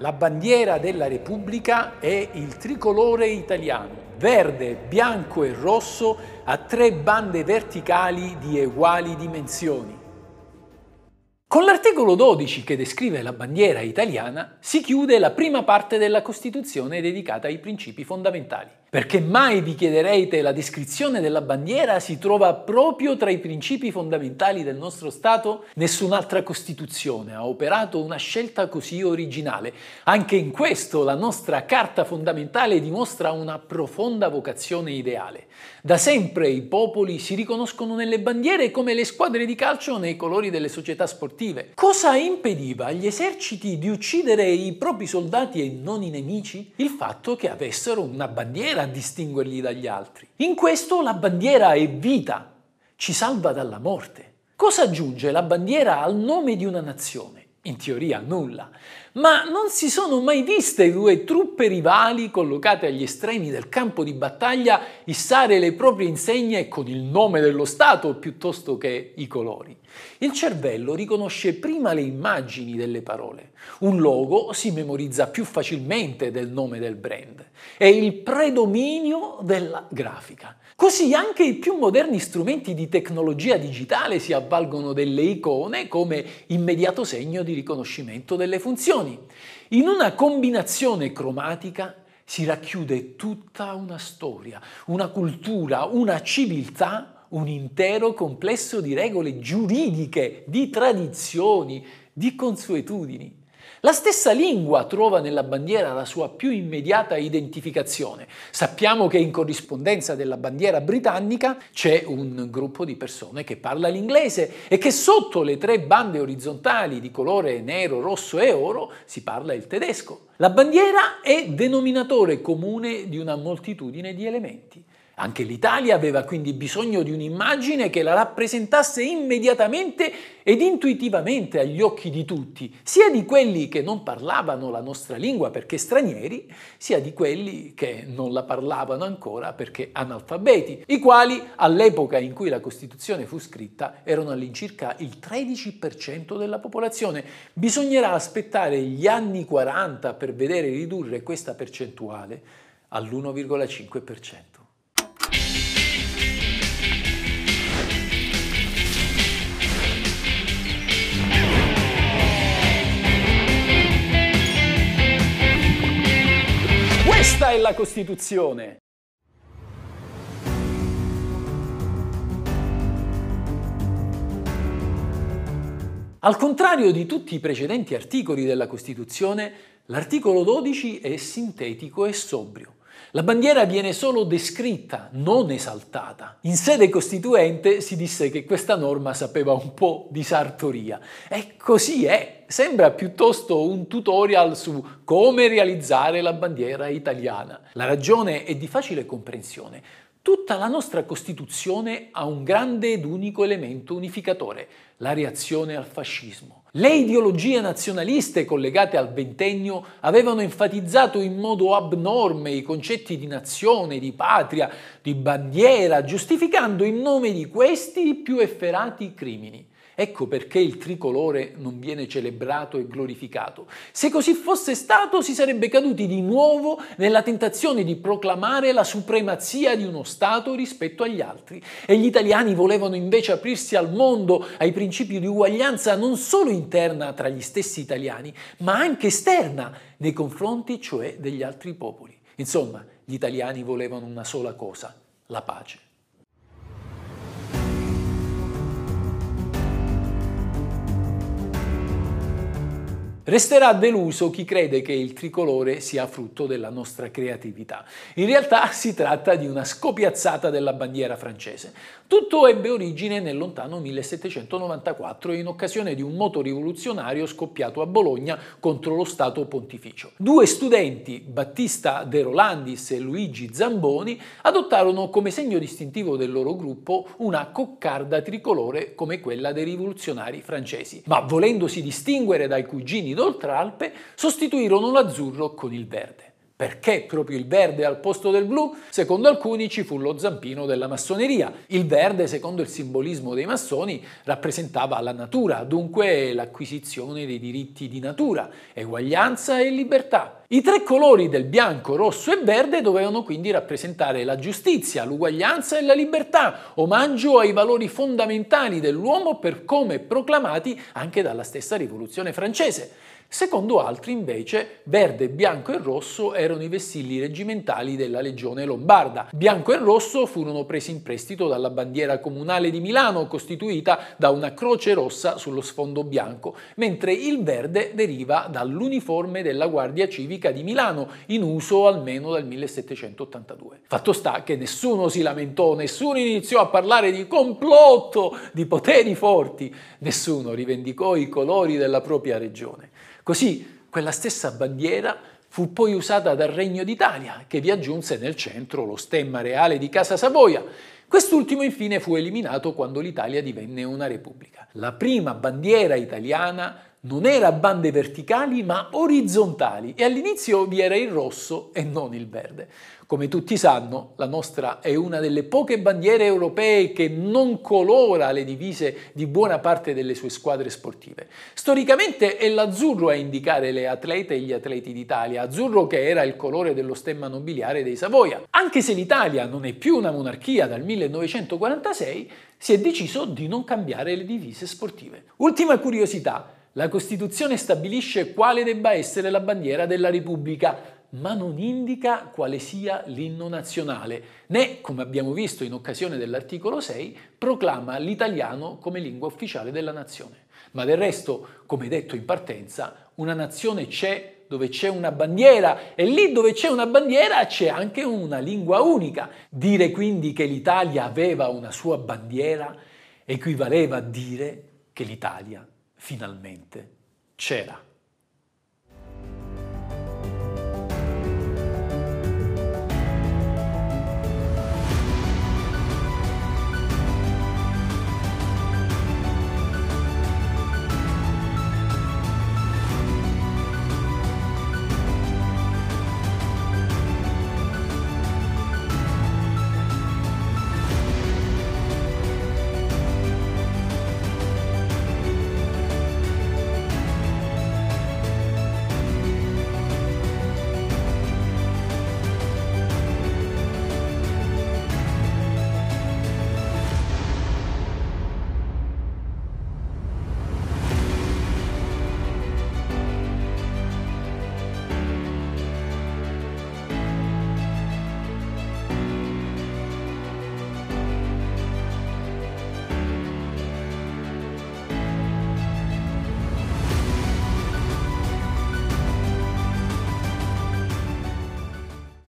La bandiera della Repubblica è il tricolore italiano, verde, bianco e rosso a tre bande verticali di uguali dimensioni. Con l'articolo 12 che descrive la bandiera italiana si chiude la prima parte della Costituzione dedicata ai principi fondamentali. Perché mai vi chiederete la descrizione della bandiera si trova proprio tra i principi fondamentali del nostro Stato? Nessun'altra Costituzione ha operato una scelta così originale. Anche in questo la nostra Carta fondamentale dimostra una profonda vocazione ideale. Da sempre i popoli si riconoscono nelle bandiere come le squadre di calcio nei colori delle società sportive. Cosa impediva agli eserciti di uccidere i propri soldati e non i nemici? Il fatto che avessero una bandiera a distinguerli dagli altri. In questo la bandiera è vita, ci salva dalla morte. Cosa aggiunge la bandiera al nome di una nazione? In teoria nulla, ma non si sono mai viste due truppe rivali collocate agli estremi del campo di battaglia issare le proprie insegne con il nome dello Stato piuttosto che i colori. Il cervello riconosce prima le immagini delle parole. Un logo si memorizza più facilmente del nome del brand. È il predominio della grafica. Così anche i più moderni strumenti di tecnologia digitale si avvalgono delle icone come immediato segno di riconoscimento delle funzioni. In una combinazione cromatica si racchiude tutta una storia, una cultura, una civiltà, un intero complesso di regole giuridiche, di tradizioni, di consuetudini. La stessa lingua trova nella bandiera la sua più immediata identificazione. Sappiamo che in corrispondenza della bandiera britannica c'è un gruppo di persone che parla l'inglese e che sotto le tre bande orizzontali di colore nero, rosso e oro si parla il tedesco. La bandiera è denominatore comune di una moltitudine di elementi. Anche l'Italia aveva quindi bisogno di un'immagine che la rappresentasse immediatamente ed intuitivamente agli occhi di tutti, sia di quelli che non parlavano la nostra lingua perché stranieri, sia di quelli che non la parlavano ancora perché analfabeti, i quali all'epoca in cui la Costituzione fu scritta erano all'incirca il 13% della popolazione. Bisognerà aspettare gli anni 40 per vedere ridurre questa percentuale all'1,5%. Questa è la Costituzione. Al contrario di tutti i precedenti articoli della Costituzione, l'articolo 12 è sintetico e sobrio. La bandiera viene solo descritta, non esaltata. In sede costituente si disse che questa norma sapeva un po' di sartoria. E così è. Sembra piuttosto un tutorial su come realizzare la bandiera italiana. La ragione è di facile comprensione. Tutta la nostra Costituzione ha un grande ed unico elemento unificatore, la reazione al fascismo. Le ideologie nazionaliste collegate al ventennio avevano enfatizzato in modo abnorme i concetti di nazione, di patria, di bandiera, giustificando in nome di questi i più efferati crimini. Ecco perché il tricolore non viene celebrato e glorificato. Se così fosse stato, si sarebbe caduti di nuovo nella tentazione di proclamare la supremazia di uno Stato rispetto agli altri. E gli italiani volevano invece aprirsi al mondo, ai principi di uguaglianza non solo interna tra gli stessi italiani, ma anche esterna nei confronti cioè degli altri popoli. Insomma, gli italiani volevano una sola cosa, la pace. Resterà deluso chi crede che il tricolore sia frutto della nostra creatività. In realtà si tratta di una scopiazzata della bandiera francese. Tutto ebbe origine nel lontano 1794 in occasione di un moto rivoluzionario scoppiato a Bologna contro lo Stato pontificio. Due studenti, Battista De Rolandis e Luigi Zamboni, adottarono come segno distintivo del loro gruppo una coccarda tricolore come quella dei rivoluzionari francesi, ma volendosi distinguere dai cugini d'Oltralpe, sostituirono l'azzurro con il verde. Perché proprio il verde al posto del blu? Secondo alcuni ci fu lo zampino della massoneria. Il verde, secondo il simbolismo dei massoni, rappresentava la natura, dunque l'acquisizione dei diritti di natura, eguaglianza e libertà. I tre colori del bianco, rosso e verde dovevano quindi rappresentare la giustizia, l'uguaglianza e la libertà, omaggio ai valori fondamentali dell'uomo per come proclamati anche dalla stessa rivoluzione francese. Secondo altri, invece, verde, bianco e rosso erano i vessilli reggimentali della legione lombarda. Bianco e rosso furono presi in prestito dalla bandiera comunale di Milano, costituita da una croce rossa sullo sfondo bianco, mentre il verde deriva dall'uniforme della Guardia Civica di Milano, in uso almeno dal 1782. Fatto sta che nessuno si lamentò, nessuno iniziò a parlare di complotto, di poteri forti, nessuno rivendicò i colori della propria regione. Così quella stessa bandiera fu poi usata dal Regno d'Italia, che vi aggiunse nel centro lo stemma reale di Casa Savoia. Quest'ultimo infine fu eliminato quando l'Italia divenne una repubblica. La prima bandiera italiana non era bande verticali ma orizzontali e all'inizio vi era il rosso e non il verde. Come tutti sanno, la nostra è una delle poche bandiere europee che non colora le divise di buona parte delle sue squadre sportive. Storicamente è l'azzurro a indicare le atlete e gli atleti d'Italia, azzurro che era il colore dello stemma nobiliare dei Savoia. Anche se l'Italia non è più una monarchia dal 1946, si è deciso di non cambiare le divise sportive. Ultima curiosità, la Costituzione stabilisce quale debba essere la bandiera della Repubblica, ma non indica quale sia l'inno nazionale, né, come abbiamo visto in occasione dell'articolo 6, proclama l'italiano come lingua ufficiale della nazione. Ma del resto, come detto in partenza, una nazione c'è dove c'è una bandiera e lì dove c'è una bandiera c'è anche una lingua unica. Dire quindi che l'Italia aveva una sua bandiera equivaleva a dire che l'Italia finalmente c'era.